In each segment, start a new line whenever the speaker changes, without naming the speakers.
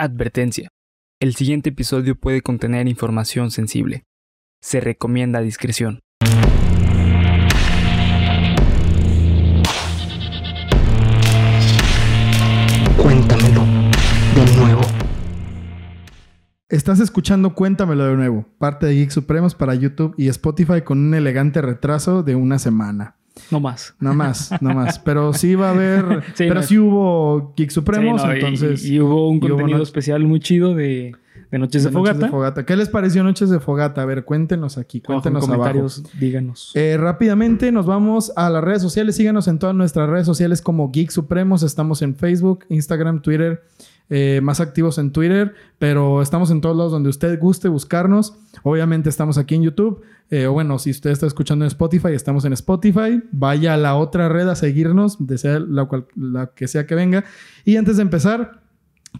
Advertencia. El siguiente episodio puede contener información sensible. Se recomienda discreción.
Cuéntamelo de nuevo.
Estás escuchando Cuéntamelo de nuevo, parte de Geek Supremos para YouTube y Spotify con un elegante retraso de una semana.
No más.
No más, no más. Pero sí va a haber.
Sí,
pero
no.
sí hubo Geek Supremos,
Sí, no, y-
entonces.
Y, hubo un
y
contenido especial muy chido de, de Noches de
de Noches
Fogata.
Fogata. ¿Qué les pareció Noches de Fogata? A ver, cuéntenos aquí,
Abajo en
cuéntenos abajo.
comentarios, díganos.
Eh, rápidamente nos vamos a las redes sociales. Síganos en todas nuestras redes sociales como Geek Supremos. Estamos en Facebook, Instagram, Twitter. Eh, más activos en Twitter, pero estamos en todos lados donde usted guste buscarnos. Obviamente estamos aquí en YouTube. eh, o bueno, si usted está escuchando en Spotify, estamos en Spotify. Vaya a la otra red a seguirnos, desea la, cual- la que sea que venga. Y antes de empezar,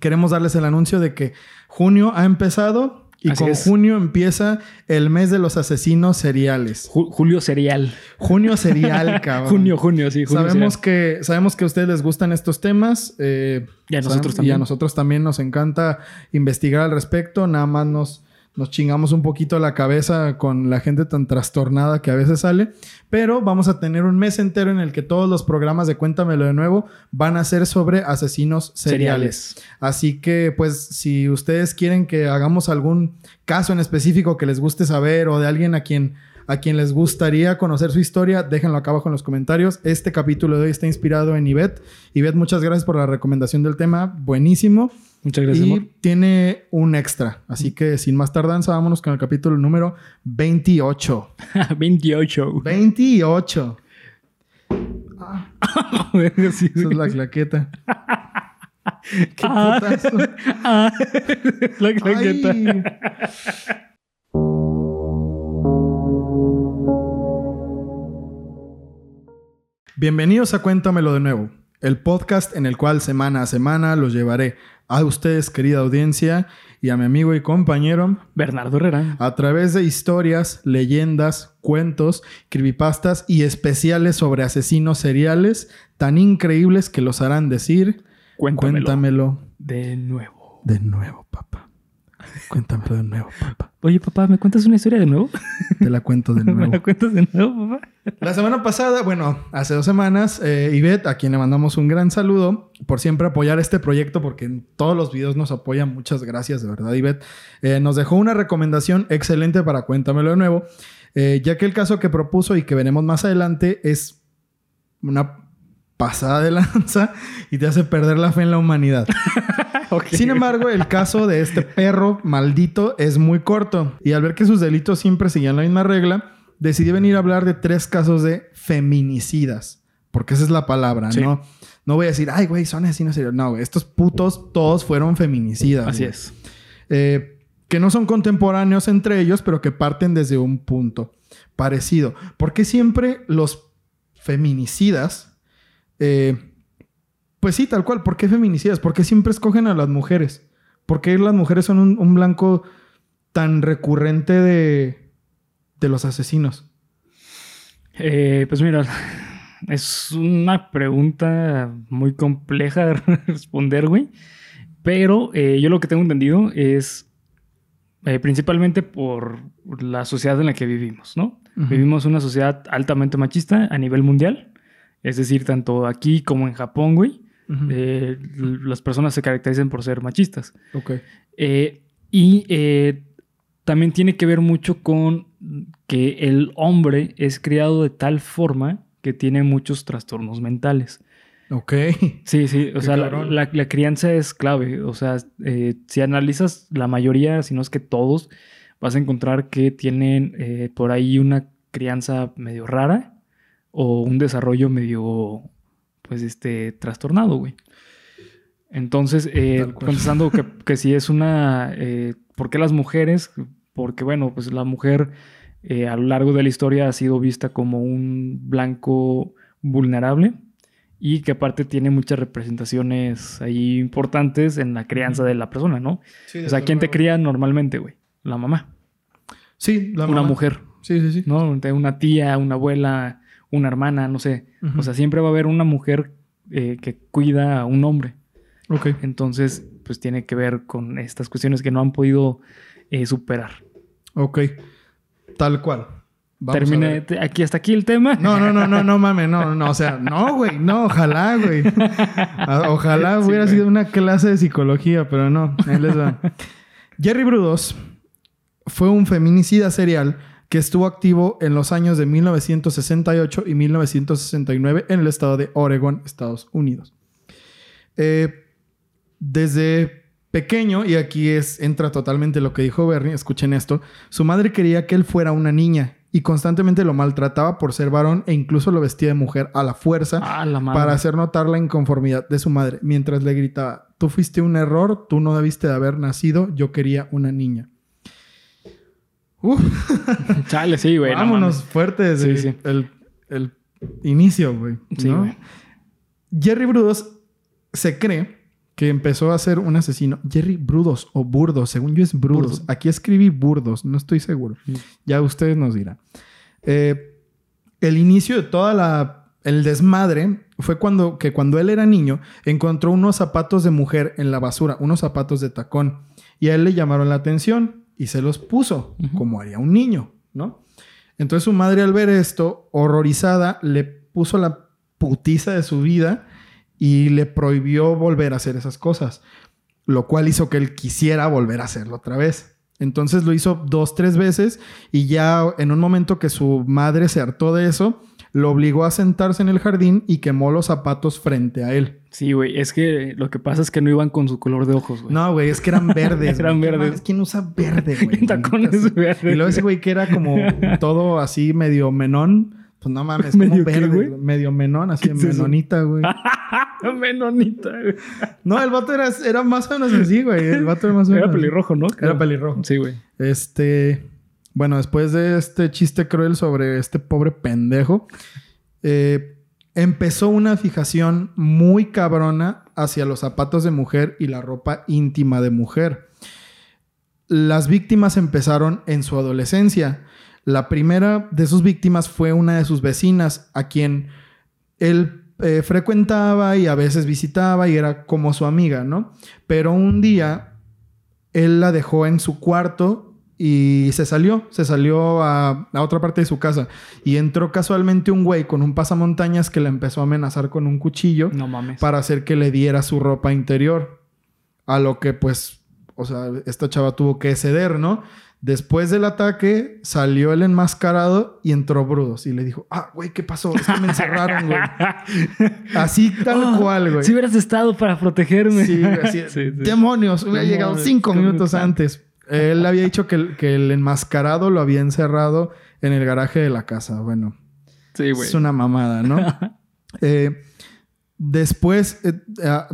queremos darles el anuncio de que junio ha empezado y
Así
con
es.
junio empieza el mes de los asesinos seriales.
Ju- Julio Serial.
Junio serial, cabrón.
Junio, junio, sí. Junio
Sabemos
serial.
que, sabemos que a ustedes les gustan estos temas. eh,
Y a nosotros también.
Y a nosotros también nos encanta investigar al respecto. Nada más nos, nos chingamos un poquito la cabeza con la gente tan trastornada que a veces sale. Pero vamos a tener un mes entero en el que todos los programas de Cuéntamelo de nuevo van a ser sobre asesinos seriales. Así que, pues, si ustedes quieren que hagamos algún caso en específico que les guste saber o de alguien a quien, a quien les gustaría conocer su historia, déjenlo acá abajo en los comentarios. Este capítulo de hoy está inspirado en Ivette. Ivette, muchas gracias por la recomendación del tema. Buenísimo.
Muchas gracias,
y
amor.
tiene un extra. Así que, sin más tardanza, vámonos con el capítulo número 28.
28.
28.
Sí,
Esa es la claqueta. ¡Qué
Ah.
putazo!
Ah, la claqueta.
Ay. Bienvenidos a Cuéntamelo de nuevo, el podcast en el cual semana a semana los llevaré a ustedes, querida audiencia, y a mi amigo y compañero
Bernardo Herrera.
a través de historias, leyendas, cuentos, creepypastas y especiales sobre asesinos seriales tan increíbles que los harán decir,
Cuéntamelo.
cuéntamelo
De nuevo.
de nuevo, papá. Cuéntamelo de nuevo, papá.
Oye, papá, ¿me cuentas una historia de nuevo?
Te la cuento de
¿Me
nuevo.
la cuentas de nuevo, papá?
La semana pasada, bueno, hace dos semanas, eh, Ivette, a quien le mandamos un gran saludo por siempre apoyar este proyecto, porque en todos los videos nos apoyan. Muchas gracias, de verdad, Ivette. Eh, nos dejó una recomendación excelente para Cuéntamelo de nuevo, eh, ya que el caso que propuso y que veremos más adelante es una pasada de lanza y te hace perder la fe en la humanidad. Sin embargo, el caso de este perro maldito es muy corto. Y al ver que sus delitos siempre seguían la misma regla, decidí venir a hablar de tres casos de feminicidas. Porque esa es la palabra,
Sí.
¿no? No voy a decir, ay, güey, son asesinos seriales. No, güey, estos putos todos fueron feminicidas.
Así
güey.
es.
Eh, que no son contemporáneos entre ellos, pero que parten desde un punto parecido. ¿Por qué siempre los feminicidas, eh, pues sí, tal cual, ¿por qué feminicidas? ¿Por qué siempre escogen a las mujeres? ¿Por qué las mujeres son un, un blanco tan recurrente de, de los asesinos?
Eh, pues mira, es una pregunta muy compleja de responder, güey. Pero eh, yo lo que tengo entendido es eh, principalmente por la sociedad en la que vivimos, ¿no? Vivimos una sociedad altamente machista a nivel mundial. Es decir, tanto aquí como en Japón, güey. Eh, las personas se caracterizan por ser machistas.
ok.
Eh, y eh, también tiene que ver mucho con que el hombre es criado de tal forma que tiene muchos trastornos mentales.
Ok.
Sí, sí, o sea, la, la- la crianza es clave. O sea, eh, si analizas la mayoría, si no es que todos, vas a encontrar que tienen eh, por ahí una crianza medio rara o un desarrollo medio, pues, este, trastornado, güey. Entonces, eh, contestando que, que si es una... eh, ¿Por qué las mujeres? Porque, bueno, pues la mujer eh, a lo largo de la historia ha sido vista como un blanco vulnerable y que aparte tiene muchas representaciones ahí importantes en la crianza de la persona, ¿no?
Sí,
O sea, ¿quién te cría normalmente, güey? La mamá.
Sí, la
una
mamá.
mujer,
Sí, sí, sí.
¿no? Una tía, una abuela, una hermana, no sé. O sea, siempre va a haber una mujer eh, que cuida a un hombre.
Ok.
Entonces, pues tiene que ver con estas cuestiones que no han podido eh, superar.
Ok. Tal cual.
Termine aquí hasta aquí el tema.
No, no, no, no, no mames, no, no, o sea, no, güey, no, ojalá, güey. Ojalá
Sí,
hubiera
güey.
sido una clase de psicología, pero no, ahí les va. Jerry Brudos fue un feminicida serial que estuvo activo en los años de 1968 y 1969 en el estado de Oregon, Estados Unidos. Eh, desde pequeño, y aquí es, entra totalmente lo que dijo Bernie, escuchen esto, su madre quería que él fuera una niña y constantemente lo maltrataba por ser varón e incluso lo vestía de mujer a la fuerza
Ah, la
para hacer notar la inconformidad de su madre, mientras le gritaba, tú fuiste un error, tú no debiste de haber nacido, yo quería una niña. Uf,
Chale, sí, güey. no
vámonos
mames.
fuerte desde
Sí, sí.
El, el inicio, güey.
Sí,
¿no?
güey.
Jerry Brudos se cree que empezó a ser un asesino. Jerry Brudos o Burdos, según yo es Brudos. Aquí escribí Burdos, no estoy seguro.
Mm.
Ya ustedes nos dirán. Eh, el inicio de toda la el desmadre fue cuando que cuando él era niño encontró unos zapatos de mujer en la basura, unos zapatos de tacón y a él le llamaron la atención y se los puso como haría un niño, ¿no? Entonces su madre al ver esto, horrorizada, le puso la putiza de su vida y le prohibió volver a hacer esas cosas, lo cual hizo que él quisiera volver a hacerlo otra vez. Entonces lo hizo dos, tres veces y ya en un momento que su madre se hartó de eso, lo obligó a sentarse en el jardín y quemó los zapatos frente a él.
Sí, güey. Es que lo que pasa es que no iban con su color de ojos, güey.
No, güey, es que eran verdes.
Eran
güey. ¿Qué
verdes.
¿Quién usa verde, güey?
Tacones verdes.
Y luego ese güey que era como todo así medio menón. Pues no mames, como
¿Medio qué,
verde,
güey.
Medio menón, así
¿Qué es
menonita, güey.
Menonita, güey.
No, el vato era, era más o menos así, güey. El vato era más o menos.
Era pelirrojo, ¿no?
Era pelirrojo.
Sí, güey.
Este. Bueno, después de este chiste cruel sobre este pobre pendejo, eh, empezó una fijación muy cabrona hacia los zapatos de mujer y la ropa íntima de mujer. Las víctimas empezaron en su adolescencia. La primera de sus víctimas fue una de sus vecinas, a quien él eh, frecuentaba y a veces visitaba y era como su amiga, ¿no? Pero un día él la dejó en su cuarto y se salió, se salió a, otra parte de su casa y entró casualmente un güey con un pasamontañas que la empezó a amenazar con un cuchillo
No mames.
para hacer que le diera su ropa interior. A lo que pues, o sea, esta chava tuvo que ceder, ¿no? Después del ataque salió el enmascarado y entró Brudos y le dijo, ah, güey, ¿qué pasó? Es que me encerraron, güey. Así tal
Oh,
cual, güey.
Si hubieras estado para protegerme.
Sí, así,
Sí, sí.
demonios, hubiera llegado cinco minutos antes. Él había dicho que el, que el enmascarado lo había encerrado en el garaje de la casa. Bueno,
Sí, güey.
es una mamada, ¿no? Eh, después, eh, ah,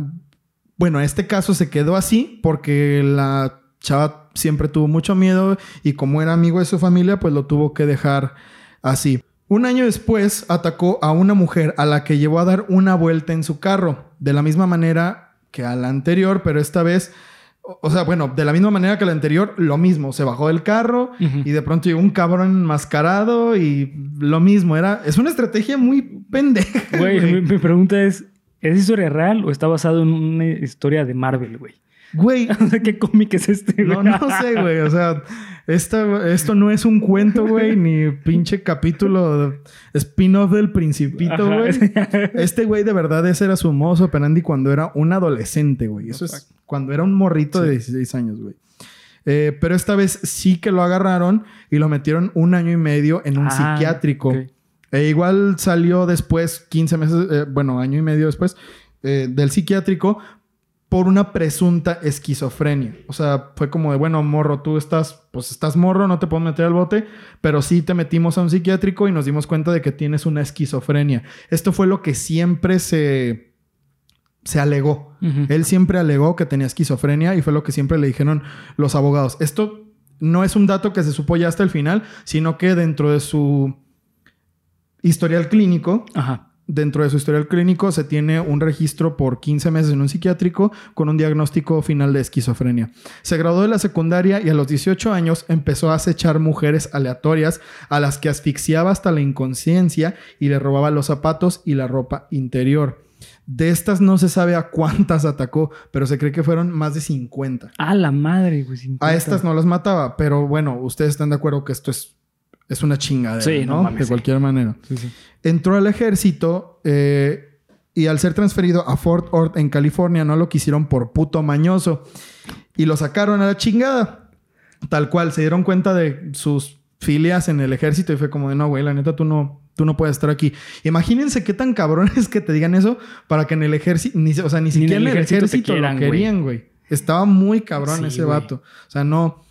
bueno, este caso se quedó así porque la chava siempre tuvo mucho miedo y como era amigo de su familia, pues lo tuvo que dejar así. Un año después atacó a una mujer a la que llevó a dar una vuelta en su carro, de la misma manera que a la anterior, pero esta vez, o sea, bueno, de la misma manera que la anterior, lo mismo, se bajó del carro y de pronto llegó un cabrón enmascarado y lo mismo, era, es una estrategia muy pendeja.
Güey,
güey.
mi, mi pregunta es: ¿es historia real o está basado en una historia de Marvel, güey?
Güey,
¿qué cómic es este, güey?
no, no sé, güey. O sea, esta- esto no es un cuento, güey, ni pinche capítulo de- spin-off del Principito, güey. Este güey de verdad ese era su mozo operandi cuando era un adolescente, güey. Eso es cuando era un morrito de 16 años, güey. Eh, pero esta vez sí que lo agarraron y lo metieron un año y medio en un
Ah,
psiquiátrico. E igual salió después, 15 meses, eh, bueno, año y medio después, eh, del psiquiátrico por una presunta esquizofrenia. O sea, fue como de, bueno, morro, tú estás, pues estás morro, no te puedo meter al bote, pero sí te metimos a un psiquiátrico y nos dimos cuenta de que tienes una esquizofrenia. Esto fue lo que siempre se, se alegó. Él siempre alegó que tenía esquizofrenia y fue lo que siempre le dijeron los abogados. Esto no es un dato que se supo ya hasta el final, sino que dentro de su historial clínico,
Ajá.
Dentro de su historial clínico se tiene un registro por 15 meses en un psiquiátrico con un diagnóstico final de esquizofrenia. Se graduó de la secundaria y a los 18 años empezó a acechar mujeres aleatorias a las que asfixiaba hasta la inconsciencia y le robaba los zapatos y la ropa interior. De estas no se sabe a cuántas atacó, pero se cree que fueron más de 50.
A la madre, güey.
A
50.
estas no las mataba, pero bueno, ustedes están de acuerdo que esto es, es una chingadera,
Sí, no
¿no?
mames,
de
sí.
cualquier manera.
Sí.
Entró al ejército eh, y al ser transferido a Fort Ord en California no lo quisieron por puto mañoso y lo sacaron a la chingada. Tal cual, se dieron cuenta de sus filias en el ejército y fue como de no, güey, la neta tú no, tú no puedes estar aquí. Imagínense qué tan cabrón es que te digan eso para que en el ejército, ni, o sea, ni
Ni
siquiera
en el
el
ejército quieran,
lo querían, güey. Estaba muy cabrón ese
güey.
vato. O sea, no.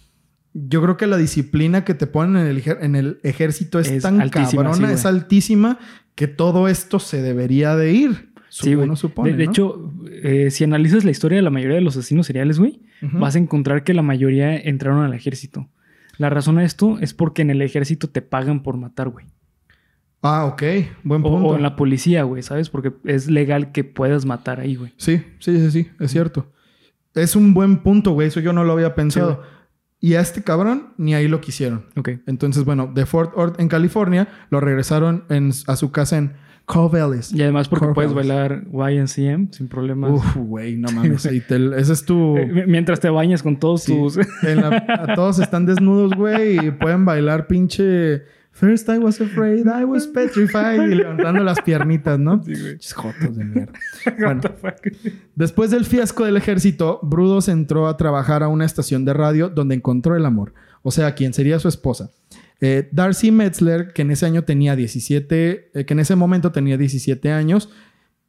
Yo creo que la disciplina que te ponen en el, ejer- en el ejército es,
Es
tan
altísima,
cabrona,
sí,
es altísima, que todo esto se debería de ir.
Sí.
Uno supone,
de, de
¿no?
hecho, eh, si analizas la historia de la mayoría de los asesinos seriales, güey,
Ujú.
vas a encontrar que la mayoría entraron al ejército. La razón de esto es porque en el ejército te pagan por matar, güey.
Ah, ok. Buen
O,
punto.
o en la policía, güey, ¿sabes? Porque es legal que puedas matar ahí, güey.
Sí, sí, sí, sí. Es cierto. Es un buen punto, güey. Eso yo no lo había pensado.
Sí,
y a este cabrón ni ahí lo quisieron.
Ok.
Entonces, bueno, de Fort Ord en California lo regresaron en- a su casa en Corvallis.
Y además porque puedes
Corvallis.
bailar YNCM sin problemas.
Uf, güey, no mames. Ahí te- ese es tu...
Eh, mi- mientras te bañas con todos
Sí.
tus...
En la- a todos están desnudos, güey, y pueden bailar pinche. First I was afraid, I was petrified. Y levantando las piernitas, ¿no?
Sí, güey.
Jotos de mierda.
What
Bueno,
the fuck?
después del fiasco del ejército, Brudos entró a trabajar a una estación de radio donde encontró el amor. O sea, quien sería su esposa. Eh, Darcy Metzler, que en ese año tenía 17, eh, que en ese momento tenía 17 años.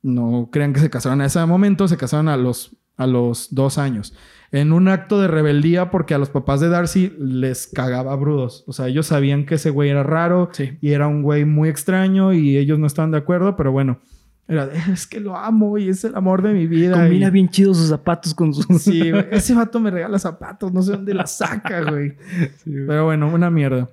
No crean que se casaron a ese momento, se casaron a los, a los dos años. En un acto de rebeldía porque a los papás de Darcy les cagaba brudos. O sea, ellos sabían que ese güey era raro
Sí.
y era un güey muy extraño y ellos no estaban de acuerdo, pero bueno, era de, es que lo amo y es el amor de mi vida.
Combina
y-
bien chido sus zapatos con sus...
Sí, güey. Ese vato me regala zapatos, no sé dónde las saca, güey.
Sí, güey.
Pero bueno, una mierda.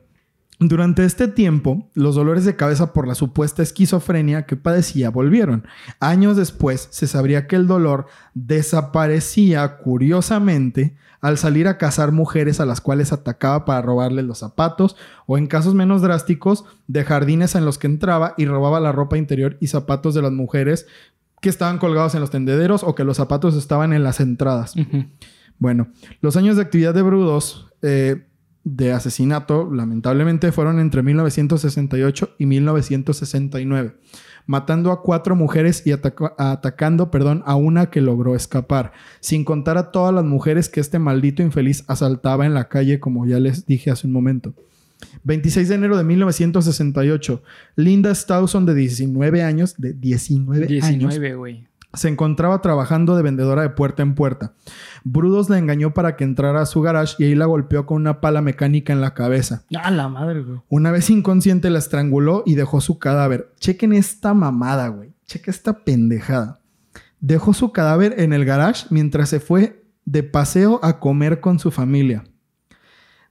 Durante este tiempo, los dolores de cabeza por la supuesta esquizofrenia que padecía volvieron. Años después, se sabría que el dolor desaparecía curiosamente al salir a cazar mujeres a las cuales atacaba para robarles los zapatos o en casos menos drásticos, de jardines en los que entraba y robaba la ropa interior y zapatos de las mujeres que estaban colgados en los tendederos o que los zapatos estaban en las entradas. Bueno, los años de actividad de Brudos eh, de asesinato, lamentablemente, fueron entre 1968 y 1969, matando a cuatro mujeres y ataca- atacando perdón, a una que logró escapar, sin contar a todas las mujeres que este maldito infeliz asaltaba en la calle, como ya les dije hace un momento. 26 de enero de 1968, Linda Stawson, de 19 años, de 19, años,
19, güey.
Se encontraba trabajando de vendedora de puerta en puerta. Brudos la engañó para que entrara a su garage y ahí la golpeó con una pala mecánica en la cabeza.
Ah, la madre, güey.
Una vez inconsciente la estranguló y dejó su cadáver. Chequen esta mamada, güey. Chequen esta pendejada. Dejó su cadáver en el garage mientras se fue de paseo a comer con su familia.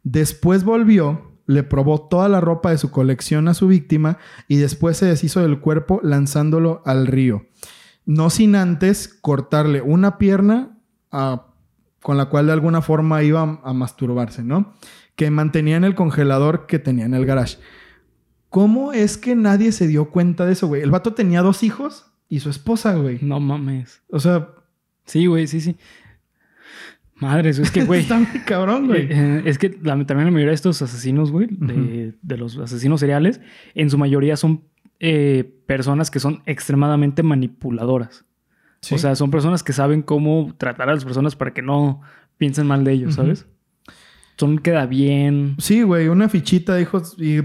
Después volvió, le probó toda la ropa de su colección a su víctima y después se deshizo del cuerpo lanzándolo al río. No sin antes cortarle una pierna a- con la cual de alguna forma iba a, a masturbarse, ¿no? Que mantenía en el congelador que tenía en el garage. ¿Cómo es que nadie se dio cuenta de eso, güey? El vato tenía dos hijos y su esposa, güey.
No mames.
O sea,
Sí, güey, sí, sí. Madre, eso es que, güey.
está muy cabrón, güey.
Eh, eh, es que la- también la mayoría de estos asesinos, güey, de, de los asesinos seriales, en su mayoría son eh, personas que son extremadamente manipuladoras.
Sí.
O sea, son personas que saben cómo tratar a las personas para que no piensen mal de ellos. ¿sabes? Son queda bien.
Sí, güey, una fichita hijos. Y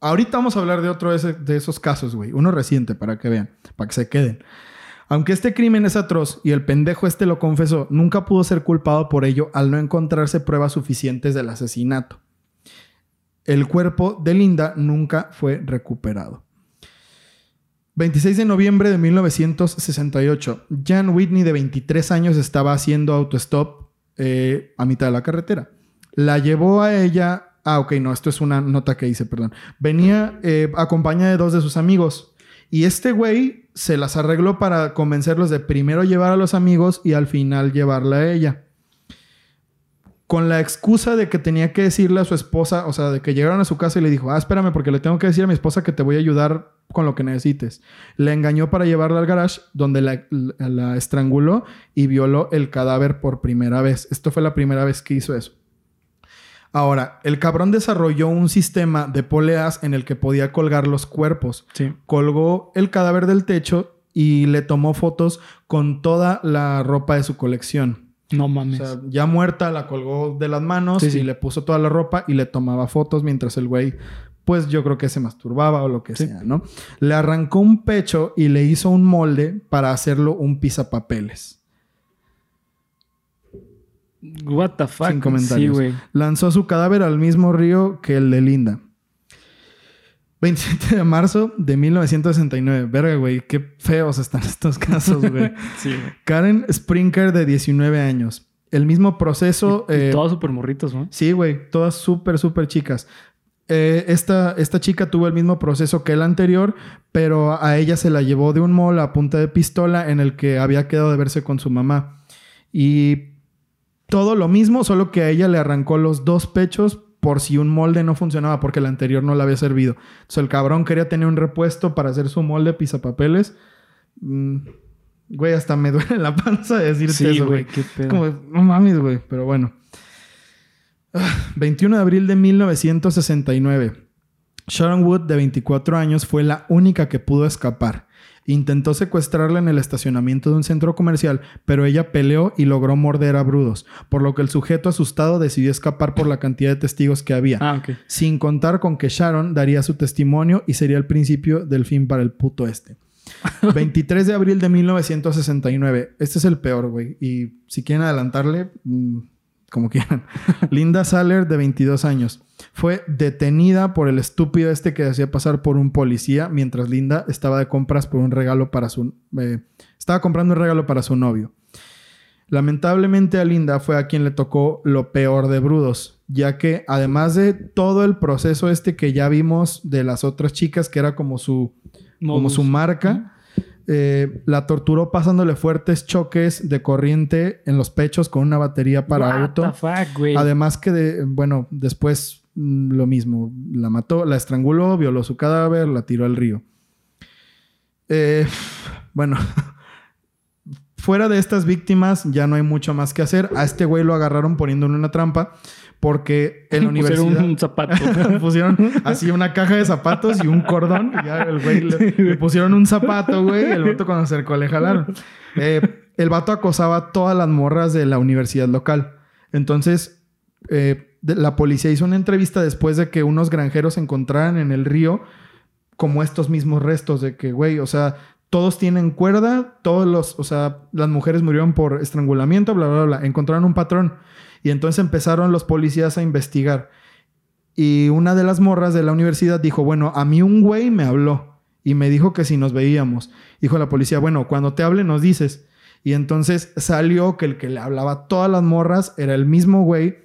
ahorita vamos a hablar de otro de, ese- de esos casos, güey. Uno reciente para que vean, para que se queden. Aunque este crimen es atroz y el pendejo este lo confesó, nunca pudo ser culpado por ello al no encontrarse pruebas suficientes del asesinato. El cuerpo de Linda nunca fue recuperado. 26 de noviembre de 1968, Jan Whitney, de 23 años, estaba haciendo autostop eh, a mitad de la carretera. La llevó a ella. Ah, ok, no, esto es una nota que hice, perdón. Venía eh, acompañada de dos de sus amigos. Y este güey se las arregló para convencerlos de primero llevar a los amigos y al final llevarla a ella. Con la excusa de que tenía que decirle a su esposa, o sea, de que llegaron a su casa y le dijo, ah, espérame, porque le tengo que decir a mi esposa que te voy a ayudar con lo que necesites. Le engañó para llevarla al garage, donde la, la- la estranguló y violó el cadáver por primera vez. Esto fue la primera vez que hizo eso. Ahora, el cabrón desarrolló un sistema de poleas en el que podía colgar los cuerpos.
Sí.
Colgó el cadáver del techo y le tomó fotos con toda la ropa de su colección.
No
O
mames.
sea, ya muerta, la colgó de las manos
Sí,
y
sí.
le puso toda la ropa y le tomaba fotos mientras el güey, pues yo creo que se masturbaba o lo que
Sí.
sea, ¿no? Le arrancó un pecho y le hizo un molde para hacerlo un pisapapeles.
What the fuck.
Sin comentarios. Lanzó su cadáver al mismo río que el de Linda. 27 de marzo de 1969. Verga, güey, qué feos están estos casos, güey.
Sí.
Karen Sprinker, de 19 años. El mismo proceso.
Y, y
eh,
todos súper morritos, ¿no?
Sí, güey, todas súper, súper chicas. Eh, esta, esta chica tuvo el mismo proceso que el anterior, pero a ella se la llevó de un mall a punta de pistola en el que había quedado de verse con su mamá. Y todo lo mismo, solo que a ella le arrancó los dos pechos por si un molde no funcionaba, porque el anterior no le había servido. Entonces el cabrón quería tener un repuesto para hacer su molde pisapapeles. Mm, güey, hasta me duele la panza de decirte
Sí,
eso,
güey.
güey.
Qué pedo.
Como, no mames, güey, pero bueno. Ah, 21 de abril de 1969. Sharon Wood, de 24 años, fue la única que pudo escapar. Intentó secuestrarla en el estacionamiento de un centro comercial, pero ella peleó y logró morder a Brudos, por lo que el sujeto asustado decidió escapar por la cantidad de testigos que había,
Ah,
sin contar con que Sharon daría su testimonio y sería el principio del fin para el puto este. 23 de abril de 1969. Este es el peor, güey. Y si quieren adelantarle, mm, como quieran. Linda Saller, de 22 años. Fue detenida por el estúpido este que hacía pasar por un policía mientras Linda estaba de compras por un regalo para su... eh, estaba comprando un regalo para su novio. Lamentablemente a Linda fue a quien le tocó lo peor de Brudos, ya que además de todo el proceso este que ya vimos de las otras chicas, que era como su, como su marca, eh, la torturó pasándole fuertes choques de corriente en los pechos con una batería para
What
auto.
the fuck, güey.
Además que, de, bueno, después lo mismo. La mató, la estranguló, violó su cadáver, la tiró al río. Eh, bueno, fuera de estas víctimas ya no hay mucho más que hacer. A este güey lo agarraron poniéndole una trampa porque en la
Pusieron
universidad...
un zapato.
pusieron así una caja de zapatos y un cordón. Y ya el güey le, le pusieron un zapato, güey. El vato cuando se acercó le jalaron. Eh, el vato acosaba a todas las morras de la universidad local. Entonces, eh, la policía hizo una entrevista después de que unos granjeros encontraran en el río como estos mismos restos de que, güey, o sea, todos tienen cuerda, todos los, o sea, las mujeres murieron por estrangulamiento, bla, bla, bla. Encontraron un patrón. Y entonces empezaron los policías a investigar. Y una de las morras de la universidad dijo, bueno, a mí un güey me habló y me dijo que si nos veíamos. Dijo la policía, bueno, cuando te hable nos dices. Y entonces salió que el que le hablaba a todas las morras era el mismo güey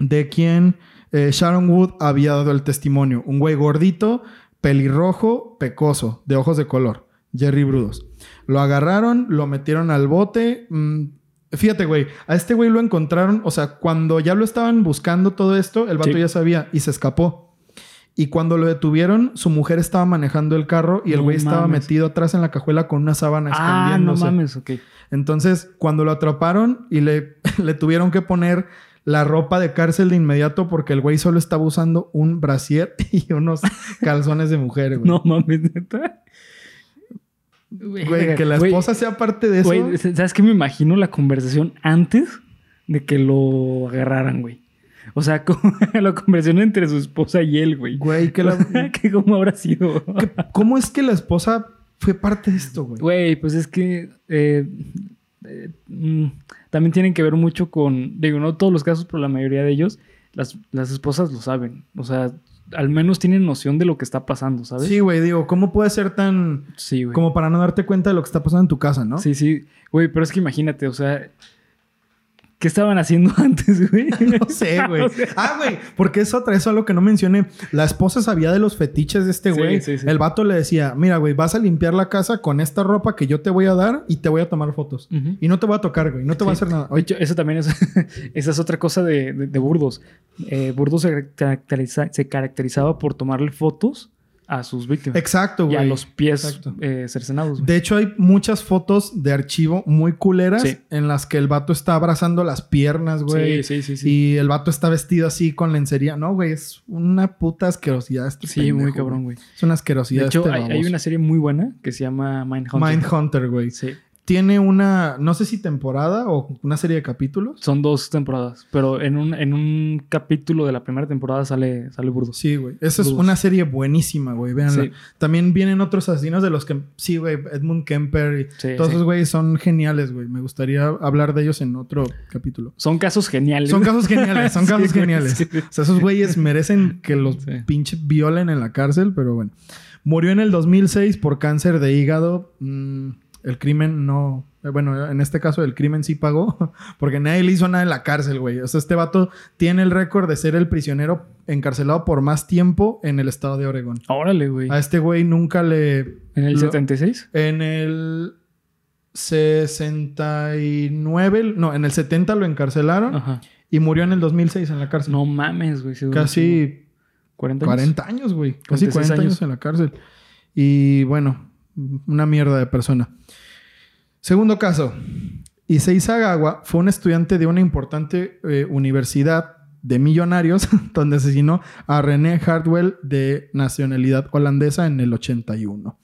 de quien eh, Sharon Wood había dado el testimonio. Un güey gordito, pelirrojo, pecoso, de ojos de color. Jerry Brudos. Lo agarraron, lo metieron al bote. mm, fíjate, güey, a este güey lo encontraron, o sea, cuando ya lo estaban buscando todo esto, el vato
Sí.
ya sabía y se escapó. Y cuando lo detuvieron, su mujer estaba manejando el carro y el
No
güey estaba metido atrás en la cajuela con una sábana
ah, no
escondiéndose.
mames, ok.
Entonces, cuando lo atraparon y le, le tuvieron que poner la ropa de cárcel de inmediato porque el güey solo estaba usando un brasier y unos calzones de mujer, güey.
No mames, neta.
Güey, que la
Güey,
esposa sea parte de eso.
Güey, ¿sabes qué? Me imagino la conversación antes de que lo agarraran, güey. O sea, como la conversación entre su esposa y él, güey.
Güey, que la-
que cómo habrá sido.
¿Qué- ¿Cómo es que la esposa fue parte de esto, güey?
Güey, pues es que eh, eh, mm, también tienen que ver mucho con, digo, no todos los casos, pero la mayoría de ellos, las, las esposas lo saben. O sea, al menos tienen noción de lo que está pasando, ¿sabes?
Sí, güey, digo, ¿cómo puede ser tan
Sí, güey.
como para no darte cuenta de lo que está pasando en tu casa, no?
Sí, sí. Güey, pero es que imagínate, o sea, ¿Qué estaban haciendo antes, güey?
No sé, güey. Ah, güey, porque es otra, eso es algo que no mencioné. La esposa sabía de los fetiches de este
Sí,
güey.
sí, sí.
El vato le decía, mira, güey, vas a limpiar la casa con esta ropa que yo te voy a dar y te voy a tomar fotos. Y no te voy a tocar, güey. No te voy a
Sí.
hacer nada.
Hecho, eso también es, esa es otra cosa de, de- de Burdos. Eh, Burdos se, caracteriza- se caracterizaba por tomarle fotos a sus víctimas.
Exacto,
y
güey.
a los pies eh, cercenados. güey.
De hecho, hay muchas fotos de archivo muy culeras
Sí.
en las que el vato está abrazando las piernas, güey.
Sí, sí, sí. Sí,
Y el vato está vestido así con lencería. No, güey, es una puta asquerosidad. Este
Sí, muy cabrón, güey.
Es una asquerosidad.
De hecho,
este
hay, hay una serie muy buena que se llama Mindhunter.
Mindhunter, güey.
Sí.
Tiene una, no sé si temporada o una serie de capítulos.
Son dos temporadas, pero en un, en un capítulo de la primera temporada sale, sale Burdos.
Sí, güey. Esa es una serie buenísima, güey. Véanla.
Sí.
También vienen otros asesinos de los que... Sí, güey. Edmund Kemper y...
Sí,
Todos
sí.
esos güeyes son geniales, güey. Me gustaría hablar de ellos en otro capítulo.
Son casos geniales.
Son casos geniales, son casos geniales. O sea, esos güeyes merecen que los
Sí.
pinches violen en la cárcel, pero bueno. Murió en el 2006 por cáncer de hígado. Mm, el crimen no... Bueno, en este caso el crimen sí pagó, porque nadie le hizo nada en la cárcel, güey. O sea, este vato tiene el récord de ser el prisionero encarcelado por más tiempo en el estado de Oregón.
Órale, güey.
A este güey nunca le...
¿En el
lo-
76?
En el 69... No, en el 70 lo encarcelaron
Ajá.
y murió en el 2006 en la cárcel.
No mames, güey.
Casi
40 años.
40 años, güey. Casi
46
40 años.
años
en la cárcel. Y bueno, una mierda de persona. Segundo caso. Issei Sagawa fue un estudiante de una importante eh, universidad de millonarios donde asesinó a René Hardwell de nacionalidad holandesa en el 81.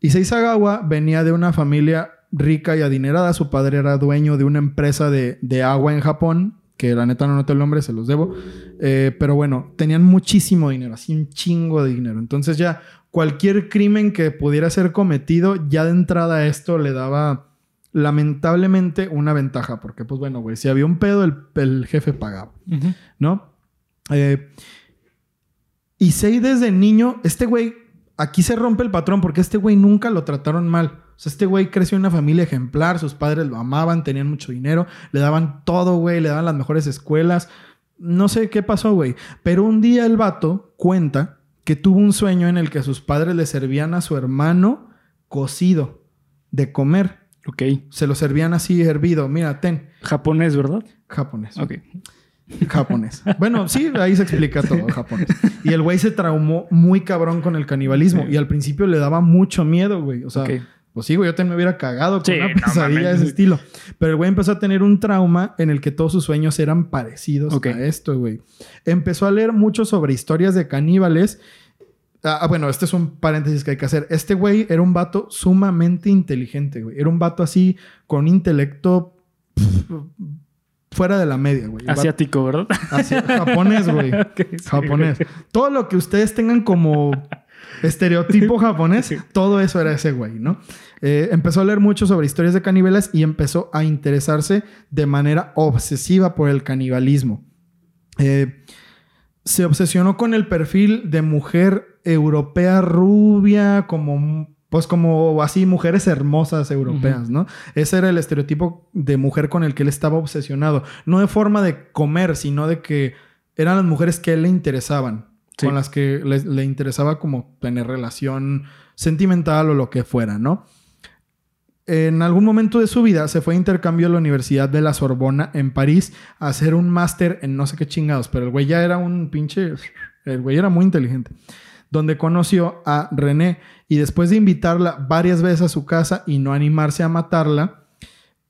Issei Sagawa venía de una familia rica y adinerada. Su padre era dueño de una empresa de, agua en Japón, que la neta no noté el nombre, se los debo. Eh, pero bueno, tenían muchísimo dinero, así un chingo de dinero. Entonces ya cualquier crimen que pudiera ser cometido, ya de entrada esto le daba lamentablemente una ventaja. Porque pues bueno, güey, si había un pedo, el, el jefe pagaba. ¿no? Eh, y Sei desde niño, este güey, aquí se rompe el patrón porque este güey nunca lo trataron mal. O sea, este güey creció en una familia ejemplar, sus padres lo amaban, tenían mucho dinero, le daban todo, güey, le daban las mejores escuelas. No sé qué pasó, güey. Pero un día el vato cuenta que tuvo un sueño en el que sus padres le servían a su hermano cocido de comer.
Ok.
Se lo servían así hervido. Mira, ten.
Japonés, ¿verdad?
Japonés.
Ok.
Japonés. Bueno, sí, ahí se explica todo japonés. Y el güey se traumó muy cabrón con el canibalismo.
Sí.
Y al principio le daba mucho miedo, güey. O sea,
Ok.
Pues sí, güey, yo también me hubiera cagado con
Sí,
una pesadilla de ese estilo. Pero el güey empezó a tener un trauma en el que todos sus sueños eran parecidos a esto, güey. Empezó a leer mucho sobre historias de caníbales. Ah, ah, bueno, este es un paréntesis que hay que hacer. Este güey era un vato sumamente inteligente, güey. Era un vato así con intelecto pff, fuera de la media, güey.
Asiático, ¿verdad?
Así- japonés, güey.
Ok, sí,
japonés.
güey.
Todo lo que ustedes tengan como estereotipo japonés, todo eso era ese güey, ¿no? Eh, empezó a leer mucho sobre historias de caníbales y empezó a interesarse de manera obsesiva por el canibalismo. Eh, se obsesionó con el perfil de mujer europea rubia, como pues como así mujeres hermosas europeas, ¿no? Ese era el estereotipo de mujer con el que él estaba obsesionado. No de forma de comer, sino de que eran las mujeres que a él le interesaban, Con las que le, le interesaba como tener relación sentimental o lo que fuera, ¿no? En algún momento de su vida se fue a intercambio a la Universidad de la Sorbona en París a hacer un máster en no sé qué chingados, pero el güey ya era un pinche... El güey era muy inteligente. Donde conoció a René y después de invitarla varias veces a su casa y no animarse a matarla,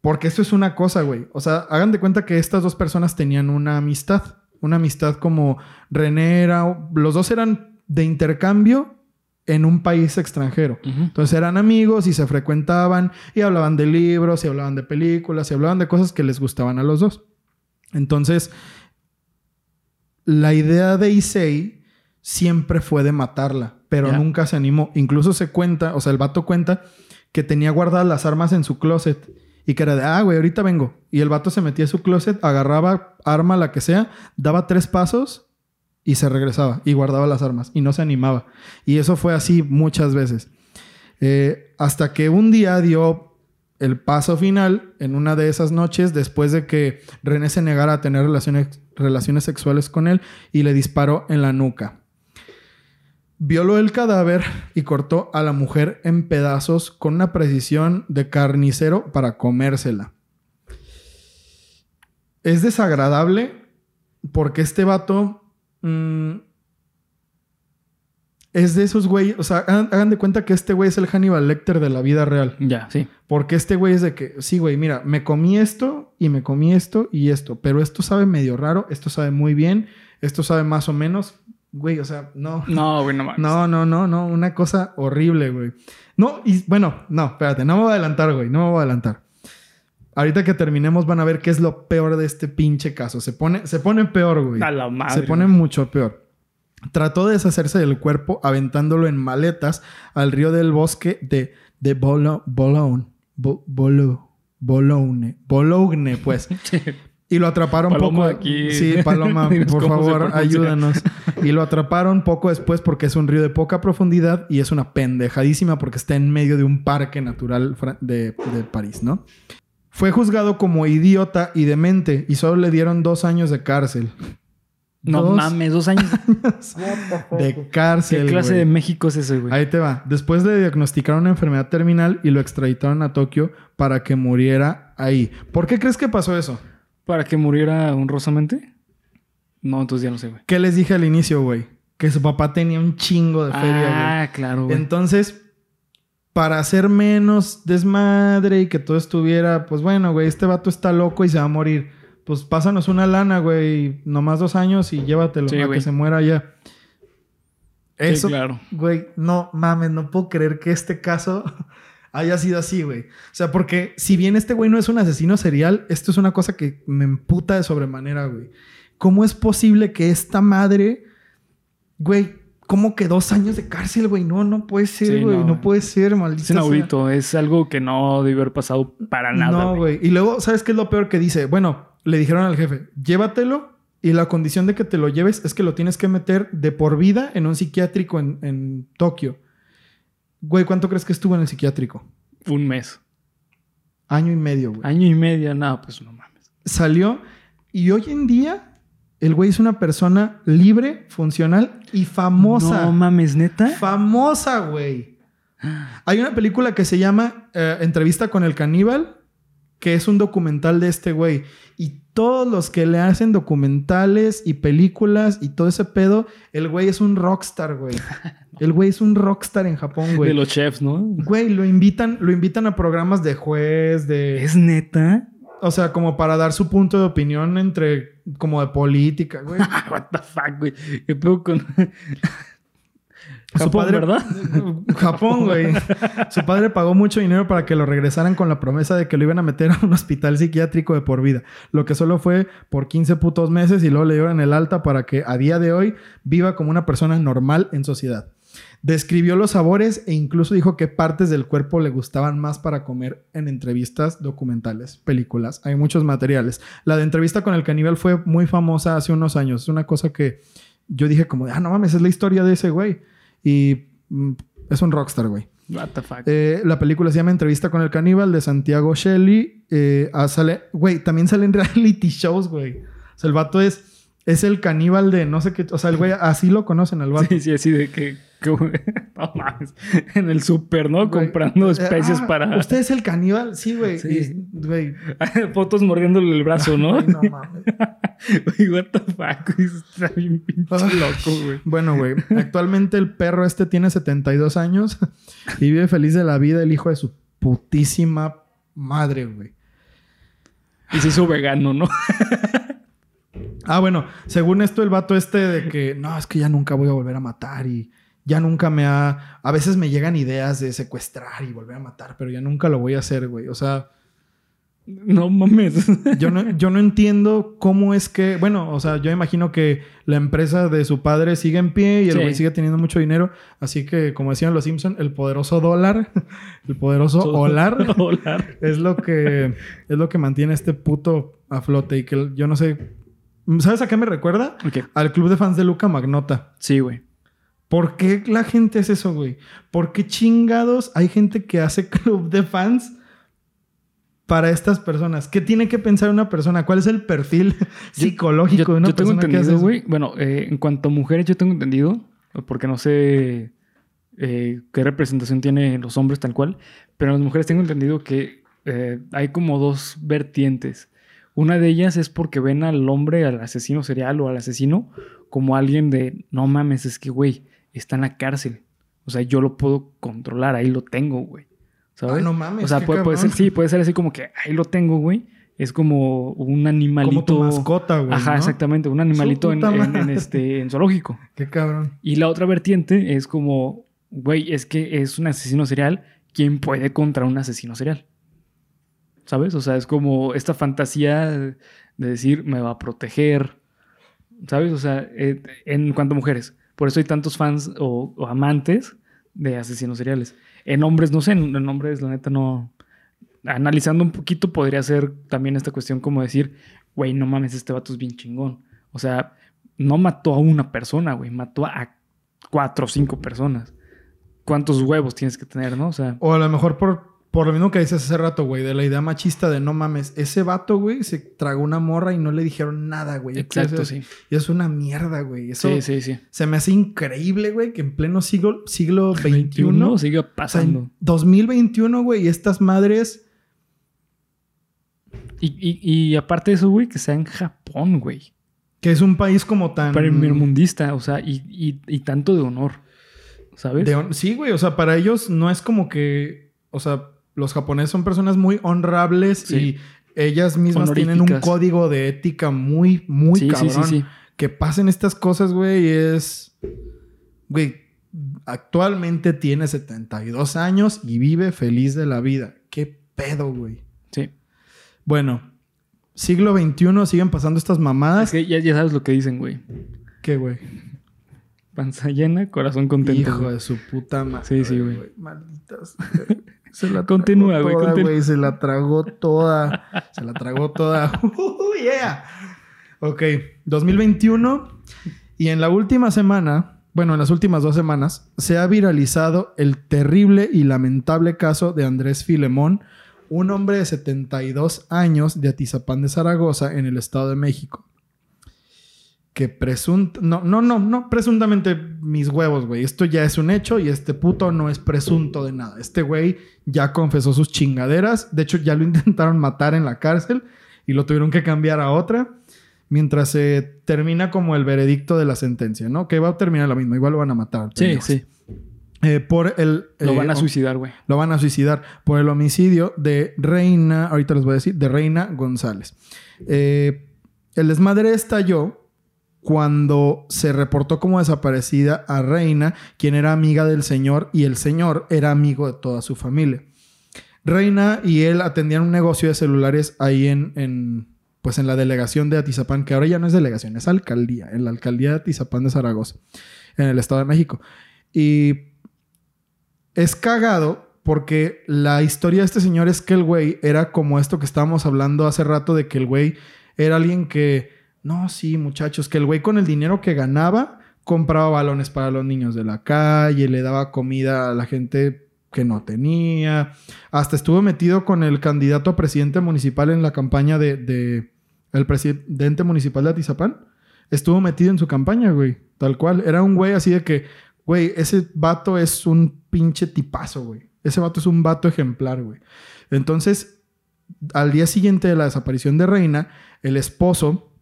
porque esto es una cosa, güey. O sea, hagan de cuenta que estas dos personas tenían una amistad. Una amistad como René era... Los dos eran de intercambio en un país extranjero. Entonces eran amigos y se frecuentaban y hablaban de libros y hablaban de películas y hablaban de cosas que les gustaban a los dos. Entonces, la idea de Issei siempre fue de matarla, pero nunca se animó. Incluso se cuenta, o sea, el vato cuenta que tenía guardadas las armas en su closet y que era de, ah, güey, ahorita vengo. Y el vato se metía a su closet, agarraba arma, la que sea, daba tres pasos y se regresaba y guardaba las armas y no se animaba. Y eso fue así muchas veces. Eh, hasta que un día dio el paso final en una de esas noches después de que René se negara a tener relaciones, relaciones sexuales con él y le disparó en la nuca. Violó el cadáver y cortó a la mujer en pedazos con una precisión de carnicero para comérsela. Es desagradable porque este vato mm, es de esos güeyes, o sea, hagan, hagan de cuenta que este güey es el Hannibal Lecter de la vida real.
Ya, sí.
Porque este güey es de que, sí, güey, mira, me comí esto y me comí esto y esto, pero esto sabe medio raro, esto sabe muy bien, esto sabe más o menos. Güey, o sea, no.
No, güey, no mames.
No, no, no, no, una cosa horrible, güey. No, y bueno, no, espérate, no me voy a adelantar, güey, no me voy a adelantar. Ahorita que terminemos van a ver qué es lo peor de este pinche caso. Se pone, se pone peor, güey.
A la madre.
Se pone mucho peor. Trató de deshacerse del cuerpo aventándolo en maletas al río del bosque de, de Bolo, Bologne. Bo- Bolo- Bologne. Bologne, pues. Y lo atraparon
Paloma
poco.
aquí.
Sí, Paloma, por favor, ayúdanos. Y lo atraparon poco después porque es un río de poca profundidad y es una pendejadísima porque está en medio de un parque natural de, de París, ¿no? Fue juzgado como idiota y demente y solo le dieron dos años de cárcel.
No
Dos
mames, dos años.
De cárcel.
¿Qué clase de México es ese, güey?
Ahí te va. Después le diagnosticaron una enfermedad terminal y lo extraditaron a Tokio para que muriera ahí. ¿Por qué crees que pasó eso?
¿Para que muriera honrosamente? No, entonces ya no sé, güey.
¿Qué les dije al inicio, güey? Que su papá tenía un chingo de feria,
Ah, claro,
güey.
güey.
Entonces, para hacer menos desmadre y que todo estuviera, pues bueno, güey, este vato está loco y se va a morir. Pues pásanos una lana, güey, nomás dos años y llévatelo
Sí,
a
güey.
que se muera ya.
Sí,
Eso,
claro.
Güey, no mames, no puedo creer que este caso haya sido así, güey. O sea, porque si bien este güey no es un asesino serial, esto es una cosa que me emputa de sobremanera, güey. ¿Cómo es posible que esta madre, güey, cómo que dos años de cárcel, güey? No, no puede ser,
Sí,
güey.
no,
puede ser, maldita
Es
sea.
inaudito. Es algo que no debe haber pasado para nada,
No,
güey.
güey. Y luego, ¿sabes qué es lo peor que dice? Bueno, le dijeron al jefe, llévatelo y la condición de que te lo lleves es que lo tienes que meter de por vida en un psiquiátrico en, en Tokio. Güey, ¿cuánto crees que estuvo en el psiquiátrico?
Un mes.
Año y medio, güey.
Año y medio, no, pues no mames.
Salió y hoy en día el güey es una persona libre, funcional y famosa.
No mames, neta.
Famosa, güey. Hay una película que se llama eh, Entrevista con el caníbal, que es un documental de este güey. Y todos los que le hacen documentales y películas y todo ese pedo, el güey es un rockstar, güey. El güey es un rockstar en Japón, güey.
De los chefs, ¿no?
Güey, lo invitan, lo invitan a programas de juez, de...
¿Es neta?
O sea, como para dar su punto de opinión entre... Como de política, güey.
What the fuck, güey. ¿Qué pedo con...?
Su
Japón,
padre-
¿verdad?
Japón, güey. Su padre pagó mucho dinero para que lo regresaran con la promesa de que lo iban a meter a un hospital psiquiátrico de por vida. Lo que solo fue por 15 putos meses y luego le dieron el alta para que a día de hoy viva como una persona normal en sociedad. Describió los sabores e incluso dijo qué partes del cuerpo le gustaban más para comer en entrevistas, documentales, películas. Hay muchos materiales. La de entrevista con el caníbal fue muy famosa hace unos años. Es una cosa que yo dije como, ah, no mames, es la historia de ese güey. Y mm, es un rockstar, güey.
What the fuck.
Eh, la película se llama Entrevista con el caníbal de Santiago Shelley. Eh, ah, sale, güey, también salen reality shows, güey. O sea, el vato es, es el caníbal de no sé qué. O sea, el güey así lo conocen al vato.
Sí, sí, así de que... que- no mames. En el súper, ¿no?
Güey,
Comprando
eh,
especies
ah,
para...
¿Usted es el caníbal? Sí, güey.
Sí.
Y, Güey.
Fotos mordiéndole el brazo, ¿no?
Ay, no mames.
Güey, what the fuck. Está bien pinche
Ah.
loco, güey.
Bueno, güey. Actualmente el perro este tiene 72 años y vive feliz de la vida el hijo de su putísima madre, güey.
Y se hizo vegano, ¿no?
Ah, bueno, según esto, el vato este de que no, es que ya nunca voy a volver a matar y ya nunca me ha. A veces me llegan ideas de secuestrar y volver a matar, pero ya nunca lo voy a hacer, güey. O sea,
No mames.
yo no, yo no entiendo cómo es que. Bueno, o sea, yo imagino que la empresa de su padre sigue en pie y el
Sí.
güey sigue teniendo mucho dinero. Así que, como decían los Simpson, el poderoso dólar, el poderoso.
Hola.
es lo que es lo que mantiene este puto a flote y que yo no sé ¿sabes a qué me recuerda? Al club de fans de Luca Magnota.
Sí, güey.
¿Por qué la gente hace eso, güey? ¿Por qué chingados hay gente que hace club de fans para estas personas? ¿Qué tiene que pensar una persona? ¿Cuál es el perfil psicológico
yo,
de una
yo tengo
persona que hace
entendido,
eso?
güey. Bueno, eh, en cuanto a mujeres, yo tengo entendido, porque no sé eh, qué representación tienen los hombres tal cual, pero en las mujeres tengo entendido que eh, hay como dos vertientes. Una de ellas es porque ven al hombre, al asesino serial o al asesino, como alguien de, no mames, es que, güey, está en la cárcel. O sea, yo lo puedo controlar, ahí lo tengo, güey. ¿Sabes?
Ah, no mames,
O sea, puede, puede ser, sí, puede ser así como que ahí lo tengo, güey. Es como un animalito.
Como tu mascota, güey.
Ajá,
¿no?
exactamente, un animalito en, en- este, en zoológico.
Qué cabrón.
Y la otra vertiente es como, güey, es que es un asesino serial. ¿Quién puede contra un asesino serial? ¿Sabes? O sea, es como esta fantasía de decir, me va a proteger. ¿Sabes? O sea, eh, en cuanto a mujeres. Por eso hay tantos fans o, amantes de asesinos seriales. En hombres, no sé, en, en hombres, la neta, no. Analizando un poquito, podría ser también esta cuestión como decir, güey, no mames, este vato es bien chingón. O sea, no mató a una persona, güey, mató a cuatro o cinco personas. ¿Cuántos huevos tienes que tener, no? O sea,
O a lo mejor por, por lo mismo que dices hace rato, güey, de la idea machista de no mames, ese vato, güey, se tragó una morra y no le dijeron nada, güey.
exacto, sí.
Y es una mierda, güey. Eso
Sí, sí, sí.
se me hace increíble, güey, que en pleno siglo, siglo XXI,
21 sigue
o sea,
pasando.
en 2021, güey, y estas madres...
Y, y- y aparte de eso, güey, que sea en Japón, güey.
Que es un país como tan...
Primermundista, o sea, y, y- y tanto de honor. ¿Sabes?
de sí, güey. O sea, para ellos no es como que... O sea, los japoneses son personas muy honrables
Sí.
y ellas mismas tienen un código de ética muy, muy
sí,
cabrón.
sí, sí, sí.
Que pasen estas cosas, güey, es... Güey, actualmente tiene 72 años y vive feliz de la vida. ¿Qué pedo, güey?
Sí.
Bueno, siglo XXI siguen pasando estas mamadas.
Es que ya, ya sabes lo que dicen, güey.
¿Qué, güey?
Panza llena, corazón contento.
Hijo
güey.
de su puta madre.
Sí, sí, güey.
Malditas. Se la
Continúa, güey.
Se la tragó toda. Se la tragó toda. Uh, yeah. Ok, 2021. Y en la última semana, bueno, en las últimas dos semanas, se ha viralizado el terrible y lamentable caso de Andrés Filemón, un hombre de 72 años de Atizapán de Zaragoza, en el Estado de México que presunta... No, no, no, no, presuntamente mis huevos, güey. Esto ya es un hecho y este puto no es presunto de nada. Este güey ya confesó sus chingaderas. De hecho, ya lo intentaron matar en la cárcel y lo tuvieron que cambiar a otra. Mientras se termina como el veredicto de la sentencia, ¿no? Que va a terminar lo mismo. Igual lo van a matar.
Sí,
pendejos.
sí.
Eh, por el...
Lo
eh,
van a
hom-
suicidar, güey.
lo van a suicidar por el homicidio de Reina, ahorita les voy a decir, de Reina González. Eh, el desmadre estalló cuando se reportó como desaparecida a Reina, quien era amiga del señor y el señor era amigo de toda su familia. Reina y él atendían un negocio de celulares ahí en, en, pues en la delegación de Atizapán, que ahora ya no es delegación, es alcaldía, en la alcaldía de Atizapán de Zaragoza, en el Estado de México. Y es cagado porque la historia de este señor es que el güey era como esto que estábamos hablando hace rato de que el güey era alguien que, no, sí, muchachos, que el güey con el dinero que ganaba compraba balones para los niños de la calle, le daba comida a la gente que no tenía, hasta estuvo metido con el candidato a presidente municipal en la campaña de, el presidente municipal de Atizapán. Estuvo metido en su campaña, güey, tal cual. Era un güey así de que, güey, ese vato es un pinche tipazo, güey. Ese vato es un vato ejemplar, güey. Entonces, al día siguiente de la desaparición de Reina, el esposo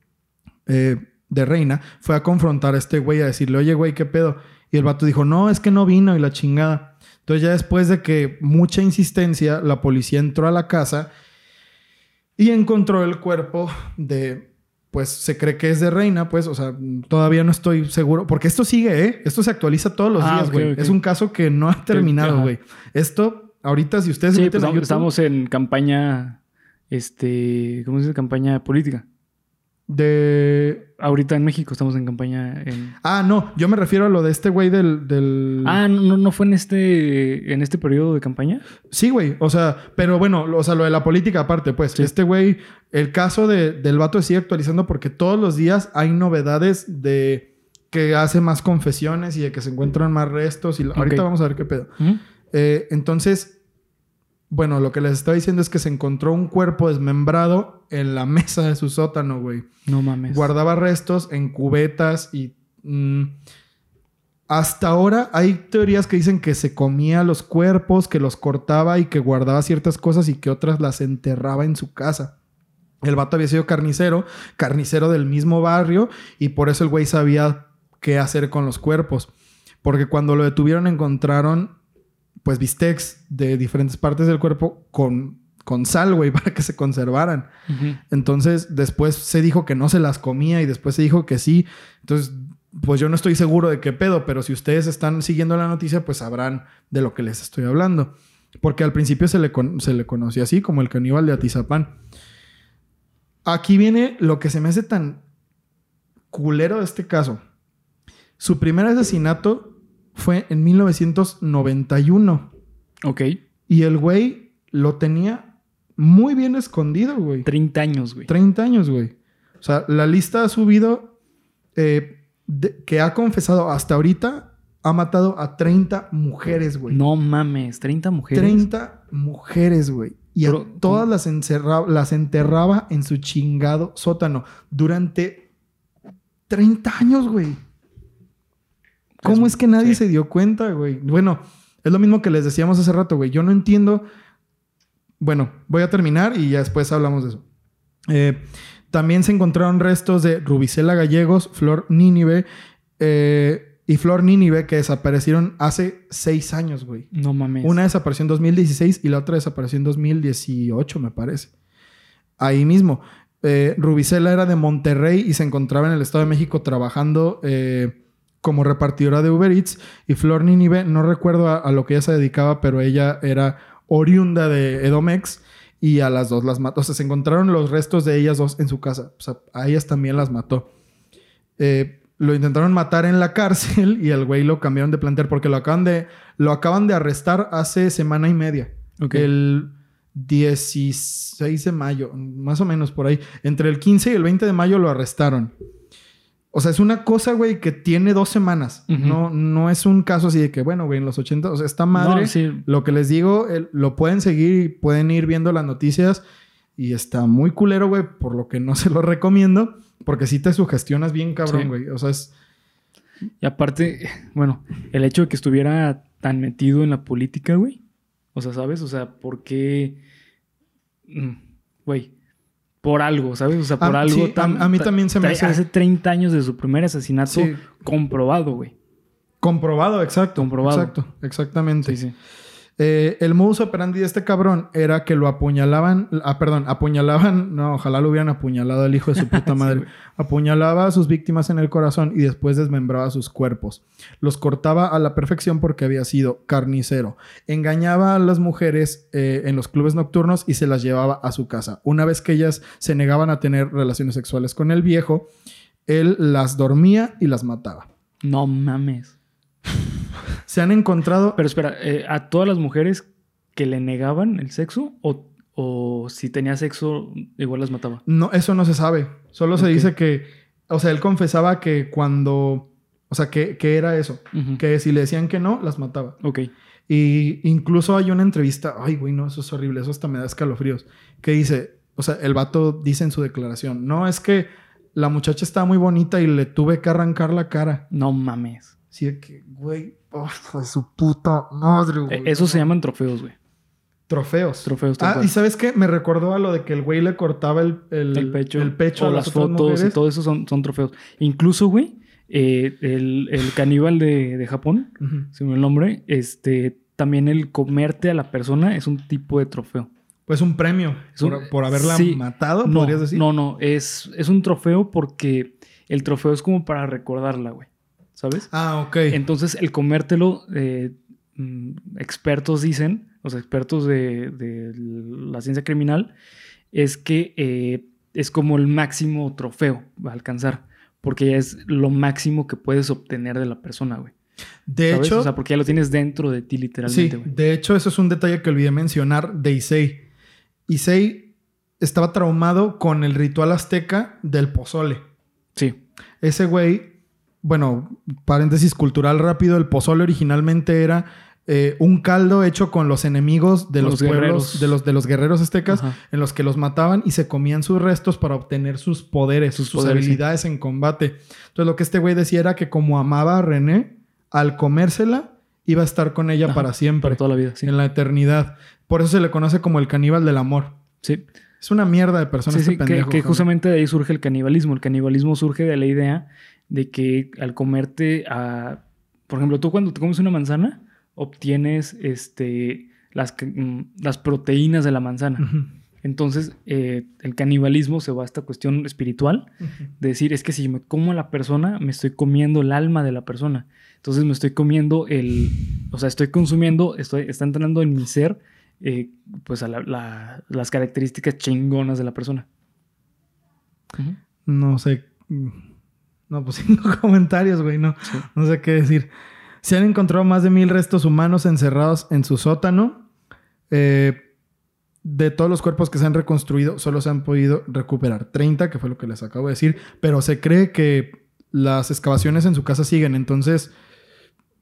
eh, de Reina fue a confrontar a este güey a decirle, oye, güey, ¿qué pedo? Y el vato dijo, no, es que no vino y la chingada. Entonces ya después de que mucha insistencia, la policía entró a la casa y encontró el cuerpo de, pues se cree que es de Reina, pues, o sea, todavía no estoy seguro, porque esto sigue, ¿eh? Esto se actualiza todos los
Ah,
días, güey. Es un caso que no ha terminado, güey. Esto, ahorita, si ustedes se
Sí,
meten
pues
a YouTube-
estamos en campaña, este, ¿cómo se dice? Campaña política.
De...
Ahorita en México estamos en campaña en...
Ah, no, yo me refiero a lo de este güey del... del...
Ah, no, no fue en este, en este periodo de campaña.
Sí, güey. O sea, pero bueno, lo- o sea, lo de la política aparte, pues.
Sí.
Este güey, el caso de- del vato se sigue actualizando porque todos los días hay novedades de que hace más confesiones y de que se encuentran más restos. Y ahorita vamos a ver qué pedo. Eh, entonces, bueno, lo que les estaba diciendo es que se encontró un cuerpo desmembrado en la mesa de su sótano, güey.
No mames.
Guardaba restos en cubetas y... mm, hasta ahora hay teorías que dicen que se comía los cuerpos, que los cortaba y que guardaba ciertas cosas y que otras las enterraba en su casa. El vato había sido carnicero, carnicero del mismo barrio y por eso el güey sabía qué hacer con los cuerpos. Porque cuando lo detuvieron encontraron pues bistecs de diferentes partes del cuerpo con, con sal, güey, para que se conservaran. Entonces, después se dijo que no se las comía y después se dijo que sí. Entonces, pues yo no estoy seguro de qué pedo, pero si ustedes están siguiendo la noticia, pues sabrán de lo que les estoy hablando. Porque al principio se le, se le conocía así como el caníbal de Atizapán. Aquí viene lo que se me hace tan culero de este caso. Su primer asesinato fue en 1991
Ok.
y el güey lo tenía muy bien escondido, güey.
30 años, güey.
30 años, güey. O sea, la lista ha subido eh, de- que ha confesado hasta ahorita, ha matado a 30 mujeres, güey.
No mames, 30 mujeres.
30 mujeres, güey. Y a
Pero,
todas
¿cómo?
las, encerra- las enterraba en su chingado sótano durante 30 años, güey. ¿Cómo es que nadie
sí.
se dio cuenta, güey? Bueno, es lo mismo que les decíamos hace rato, güey. Yo no entiendo. Bueno, voy a terminar y ya después hablamos de eso. Eh, también se encontraron restos de Rubicela Gallegos, Flor Nínive eh, y Flor Nínive que desaparecieron hace seis años, güey.
No mames.
Una desapareció en 2016 y la otra desapareció en 2018, me parece. Ahí mismo. Eh, Rubicela era de Monterrey y se encontraba en el Estado de México trabajando eh, como repartidora de Uber Eats. Y Flor Nínive, no recuerdo a, a lo que ella se dedicaba, pero ella era oriunda de Edomex y a las dos las mató. O sea, se encontraron los restos de ellas dos en su casa. O sea, a ellas también las mató. Eh, lo intentaron matar en la cárcel y el güey lo cambiaron de plantear porque lo acaban de, lo acaban de arrestar hace semana y media.
Ok.
El 16 de mayo, más o menos por ahí. Entre el 15 y el 20 de mayo lo arrestaron. O sea, es una cosa, güey, que tiene dos semanas. No, no es un caso así de que, bueno, güey, en los 80, o sea, esta madre,
No, sí.
lo que les digo, lo pueden seguir y pueden ir viendo las noticias. Y está muy culero, güey, por lo que no se lo recomiendo. Porque sí te sugestionas bien, cabrón,
Sí.
güey. O sea, es...
Y aparte, bueno, el hecho de que estuviera tan metido en la política, güey. O sea, ¿sabes? O sea, ¿por qué? Mm, Güey, por algo, ¿sabes? O sea, por
Ah,
algo
sí, a- a mí también se me hace-
Hace 30 años de su primer asesinato
Sí.
comprobado, güey.
Comprobado, exacto.
Comprobado.
Exacto, exactamente.
Sí, sí.
Eh, el modus operandi de este cabrón era que lo apuñalaban, ah, perdón, apuñalaban, no, ojalá lo hubieran apuñalado al hijo de su puta madre. apuñalaba a sus víctimas en el corazón y después desmembraba sus cuerpos. Los cortaba a la perfección porque había sido carnicero. Engañaba a las mujeres eh, en los clubes nocturnos y se las llevaba a su casa. Una vez que ellas se negaban a tener relaciones sexuales con el viejo, él las dormía y las mataba.
No mames.
Se han encontrado
Pero espera, eh, ¿a todas las mujeres que le negaban el sexo? ¿O, o si tenía sexo, igual las mataba?
No, eso no se sabe. Solo se dice que, o sea, él confesaba que cuando, o sea, que, que era eso, que si le decían que no, las mataba.
Ok.
Y incluso hay una entrevista, ay, güey, no, eso es horrible, eso hasta me da escalofríos, que dice, o sea, el vato dice en su declaración, no, es que la muchacha estaba muy bonita y le tuve que arrancar la cara.
No mames.
Así de que, güey, oh, de su puta madre, güey.
Eh, Eso se llaman trofeos, güey.
Trofeos.
Trofeos,
Ah, y ¿sabes qué? Me recordó a lo de que el güey le cortaba el, el,
el pecho,
el pecho
o
a
las fotos y todo eso son, son trofeos. Incluso, güey, eh, el, el caníbal de, de Japón,
Ujú.
según el nombre, este, también el comerte a la persona es un tipo de trofeo.
Pues un premio
Es un-
por, por haberla
sí.
matado,
No,
podrías decir.
no, no, es, es un trofeo porque el trofeo es como para recordarla, güey. ¿Sabes?
Ah, ok.
Entonces, el comértelo, eh, mm, expertos dicen, los expertos de, de la ciencia criminal, es que eh, es como el máximo trofeo a alcanzar, porque ya es lo máximo que puedes obtener de la persona, güey.
de
¿Sabes?
hecho,
o sea, porque ya lo tienes dentro de ti,
sí,
literalmente, güey.
de hecho, eso es un detalle que olvidé mencionar de Issei. Issei estaba traumado con el ritual azteca del pozole.
Sí.
Ese güey, bueno, paréntesis cultural rápido, el pozole originalmente era eh, un caldo hecho con los enemigos de los,
los
pueblos,
guerreros.
de los, de los guerreros aztecas,
Ajá.
en los que los mataban y se comían sus restos para obtener sus poderes, sus,
Sus poderes, sí.
habilidades en combate. Entonces lo que este güey decía era que como amaba a René, al comérsela, iba a estar con ella
Ajá,
para siempre,
Para toda la vida, sí.
en la eternidad. Por eso se le conoce como el caníbal del amor.
Sí.
Es una mierda de persona
Sí,
este
sí, que,
pendejo.
que justamente de ahí surge el canibalismo. El canibalismo surge de la idea de que al comerte a... Por ejemplo, tú cuando te comes una manzana, obtienes este, las, mm, las proteínas de la manzana. Entonces, eh, el canibalismo se va a esta cuestión espiritual de decir, es que si me como a la persona, me estoy comiendo el alma de la persona. Entonces me estoy comiendo el... O sea, estoy consumiendo, estoy, está entrando en mi ser, eh, pues, a la- la- las características chingonas de la persona.
No sé. No, pues cinco comentarios, güey. No,
Sí.
no sé qué decir. Se han encontrado más de mil restos humanos encerrados en su sótano. Eh, de todos los cuerpos que se han reconstruido, solo se han podido recuperar 30, que fue lo que les acabo de decir. Pero se cree que las excavaciones en su casa siguen. Entonces,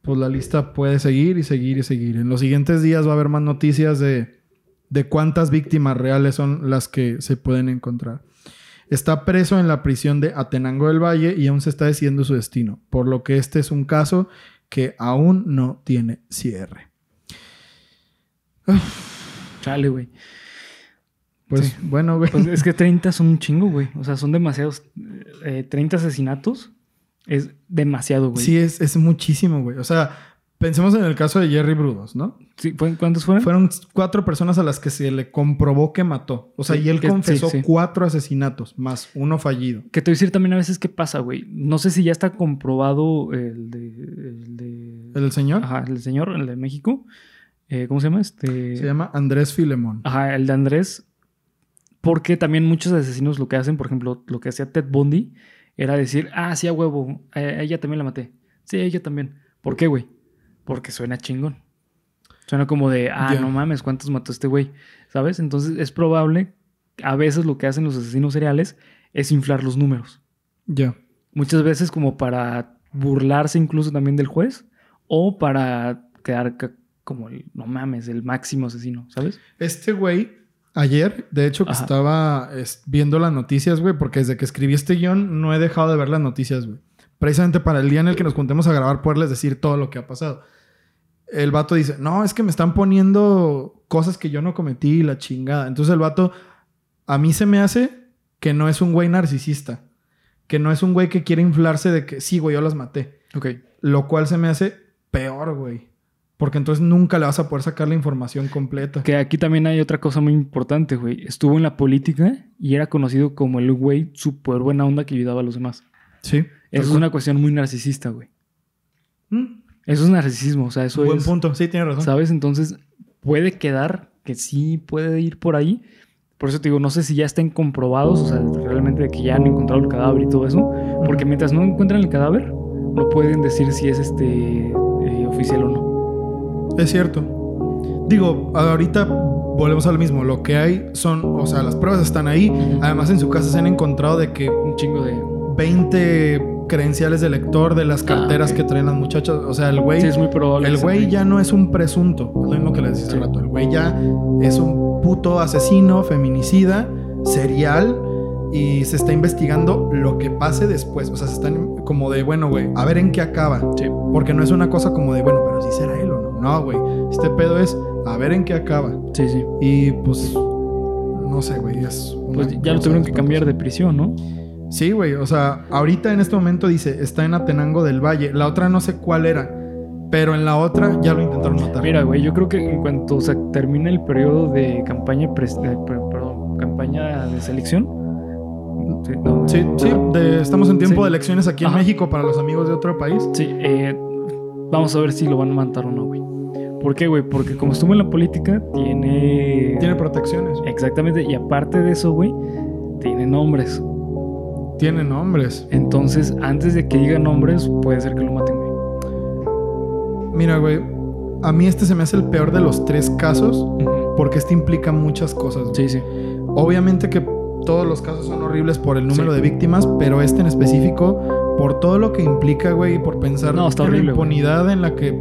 pues la lista puede seguir y seguir y seguir. En los siguientes días va a haber más noticias de, de cuántas víctimas reales son las que se pueden encontrar. Está preso en la prisión de Atenango del Valle y aún se está decidiendo su destino, por lo que este es un caso que aún no tiene cierre.
Chale, güey.
Pues
Sí.
bueno, güey.
Pues es que 30 son un chingo, güey. O sea, son demasiados. eh, 30 asesinatos es demasiado, güey.
sí, es, es muchísimo, güey. O sea, pensemos en el caso de Jerry Brudos, ¿no?
Sí, ¿fue- ¿Cuántos fueron?
Fueron cuatro personas a las que se le comprobó que mató. O sea,
Sí,
y él
que-
confesó
sí, sí.
cuatro asesinatos, más uno fallido.
Que te voy a decir también a veces qué pasa, güey. No sé si ya está comprobado el de. El de.
¿El del señor?
Ajá, el señor, el de México. Eh, ¿Cómo se llama? Este.
Se llama Andrés Filemón.
Ajá, el de Andrés. Porque también muchos asesinos lo que hacen, por ejemplo, lo que hacía Ted Bundy, era decir, ah, sí, a huevo, a ella también la maté. Sí, a ella también. ¿Por qué, güey? Porque suena chingón. Suena como de, ah, no mames, ¿cuántos mató este güey? ¿Sabes? Entonces es probable, a veces lo que hacen los asesinos seriales es inflar los números.
Ya.
Muchas veces como para burlarse incluso también del juez o para quedar como el, no mames, el máximo asesino, ¿sabes?
Este güey, ayer, de hecho, que
Ajá.
estaba es, viendo las noticias, güey, porque desde que escribí este guion no he dejado de ver las noticias, güey. Precisamente para el día en el que nos juntemos a grabar, poderles decir todo lo que ha pasado. El vato dice, no, es que me están poniendo cosas que yo no cometí, y la chingada. Entonces el vato, a mí se me hace que no es un güey narcisista. Que no es un güey que quiere inflarse de que sí, güey, yo las maté.
Ok.
Lo cual se me hace peor, güey. Porque entonces nunca le vas a poder sacar la información completa.
Que aquí también hay otra cosa muy importante, güey. Estuvo en la política y era conocido como el güey súper buena onda que ayudaba a los demás.
Sí.
Eso es una cuestión muy narcisista, güey.
Mm,
Eso es narcisismo, o sea, eso
Buen
es...
punto. Sí, tienes razón.
¿Sabes? Entonces puede quedar que sí puede ir por ahí. Por eso te digo, no sé si ya estén comprobados, o sea, realmente de que ya han encontrado el cadáver y todo eso. Porque mientras no encuentran el cadáver, no pueden decir si es este eh, oficial o no.
Es cierto. Digo, ahorita volvemos a lo mismo. Lo que hay son, o sea, las pruebas están ahí. Además, en su casa se han encontrado de que
Un chingo de...
20 credenciales de lector de las carteras
ok.
que traen las muchachas. O sea, el güey,
Sí, es muy probable.
el güey ya no es un presunto. Es lo mismo que les decía hace
Sí.
rato. El güey ya es un puto asesino, feminicida, serial. Y se está investigando lo que pase después. O sea, se están como de, bueno, güey, a ver en qué acaba.
Sí.
Porque no es una cosa como de, bueno, pero si será él o no. No, güey. Este pedo es a ver en qué acaba.
Sí, sí.
Y pues, no sé, güey. Es una
Pues ya lo tuvieron que cambiar de prisión, ¿no?
Sí, güey. O sea, ahorita en este momento dice, está en Atenango del Valle. La otra no sé cuál era. Pero en la otra ya lo intentaron matar.
Mira, güey, yo creo que en cuanto se termine el periodo de campaña, pres- eh, per- perdón, campaña de selección. Sí, no,
Sí, sí. de- estamos en tiempo
Sí.
de elecciones aquí en
Ajá.
México para los amigos de otro país.
Sí, eh, vamos a ver si lo van a matar o no, güey. ¿Por qué, güey? Porque como estuvo en la política, tiene.
Tiene protecciones.
Exactamente, y aparte de eso, güey, tiene nombres.
Tiene nombres.
Entonces, antes de que diga nombres, puede ser que lo maten, güey.
Mira, güey. A mí este se me hace el peor de los tres casos porque este implica muchas cosas. güey.
Sí, sí.
Obviamente que todos los casos son horribles por el número
Sí.
de víctimas, pero este en específico, por todo lo que implica, güey, y por pensar
No, está
en la
güey.
impunidad en la que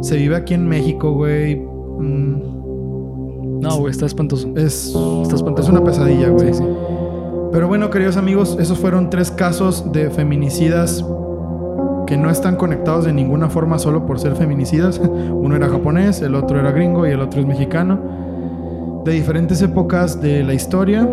se vive aquí en México, güey. mm,
No, güey, está espantoso.
es,
Está espantoso.
es una pesadilla, güey.
Sí, sí.
Pero bueno, queridos amigos, esos fueron tres casos de feminicidas que no están conectados de ninguna forma solo por ser feminicidas. Uno era japonés, el otro era gringo y el otro es mexicano. De diferentes épocas de la historia,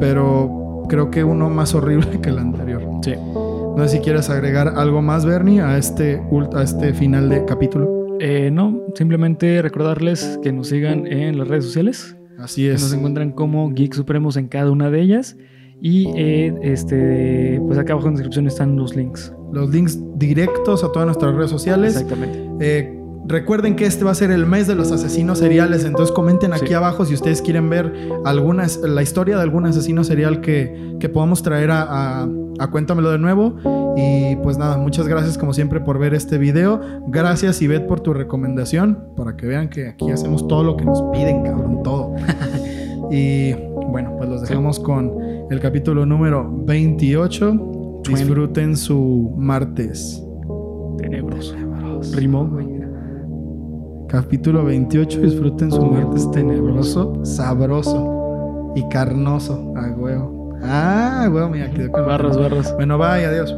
pero creo que uno más horrible que el anterior.
Sí.
No sé si quieres agregar algo más, Bernie, a este, a este final de capítulo.
Eh, no, simplemente recordarles que nos sigan en las redes sociales.
Así
que Nos
es.
encuentran como Geek Supremos en cada una de ellas. Y eh, este, pues acá abajo en la descripción están los links.
Los links directos a todas nuestras redes sociales.
Exactamente.
Eh, recuerden que este va a ser el mes de los asesinos seriales, entonces comenten aquí
Sí.
abajo si ustedes quieren ver alguna, la historia de algún asesino serial que, que podamos traer a, a, a Cuéntamelo de nuevo. Y pues nada, muchas gracias como siempre por ver este video. Gracias Ivette por tu recomendación, para que vean que aquí hacemos todo lo que nos piden, cabrón, todo. y bueno, pues los dejamos con el capítulo número 28. Disfruten su martes.
Tenebroso. Rimó, güey.
Capítulo 28. Disfruten su martes tenebroso, sabroso y carnoso. A huevo. Ah, huevo, mira, quedó con
Barras, barras.
Bueno, bye, adiós.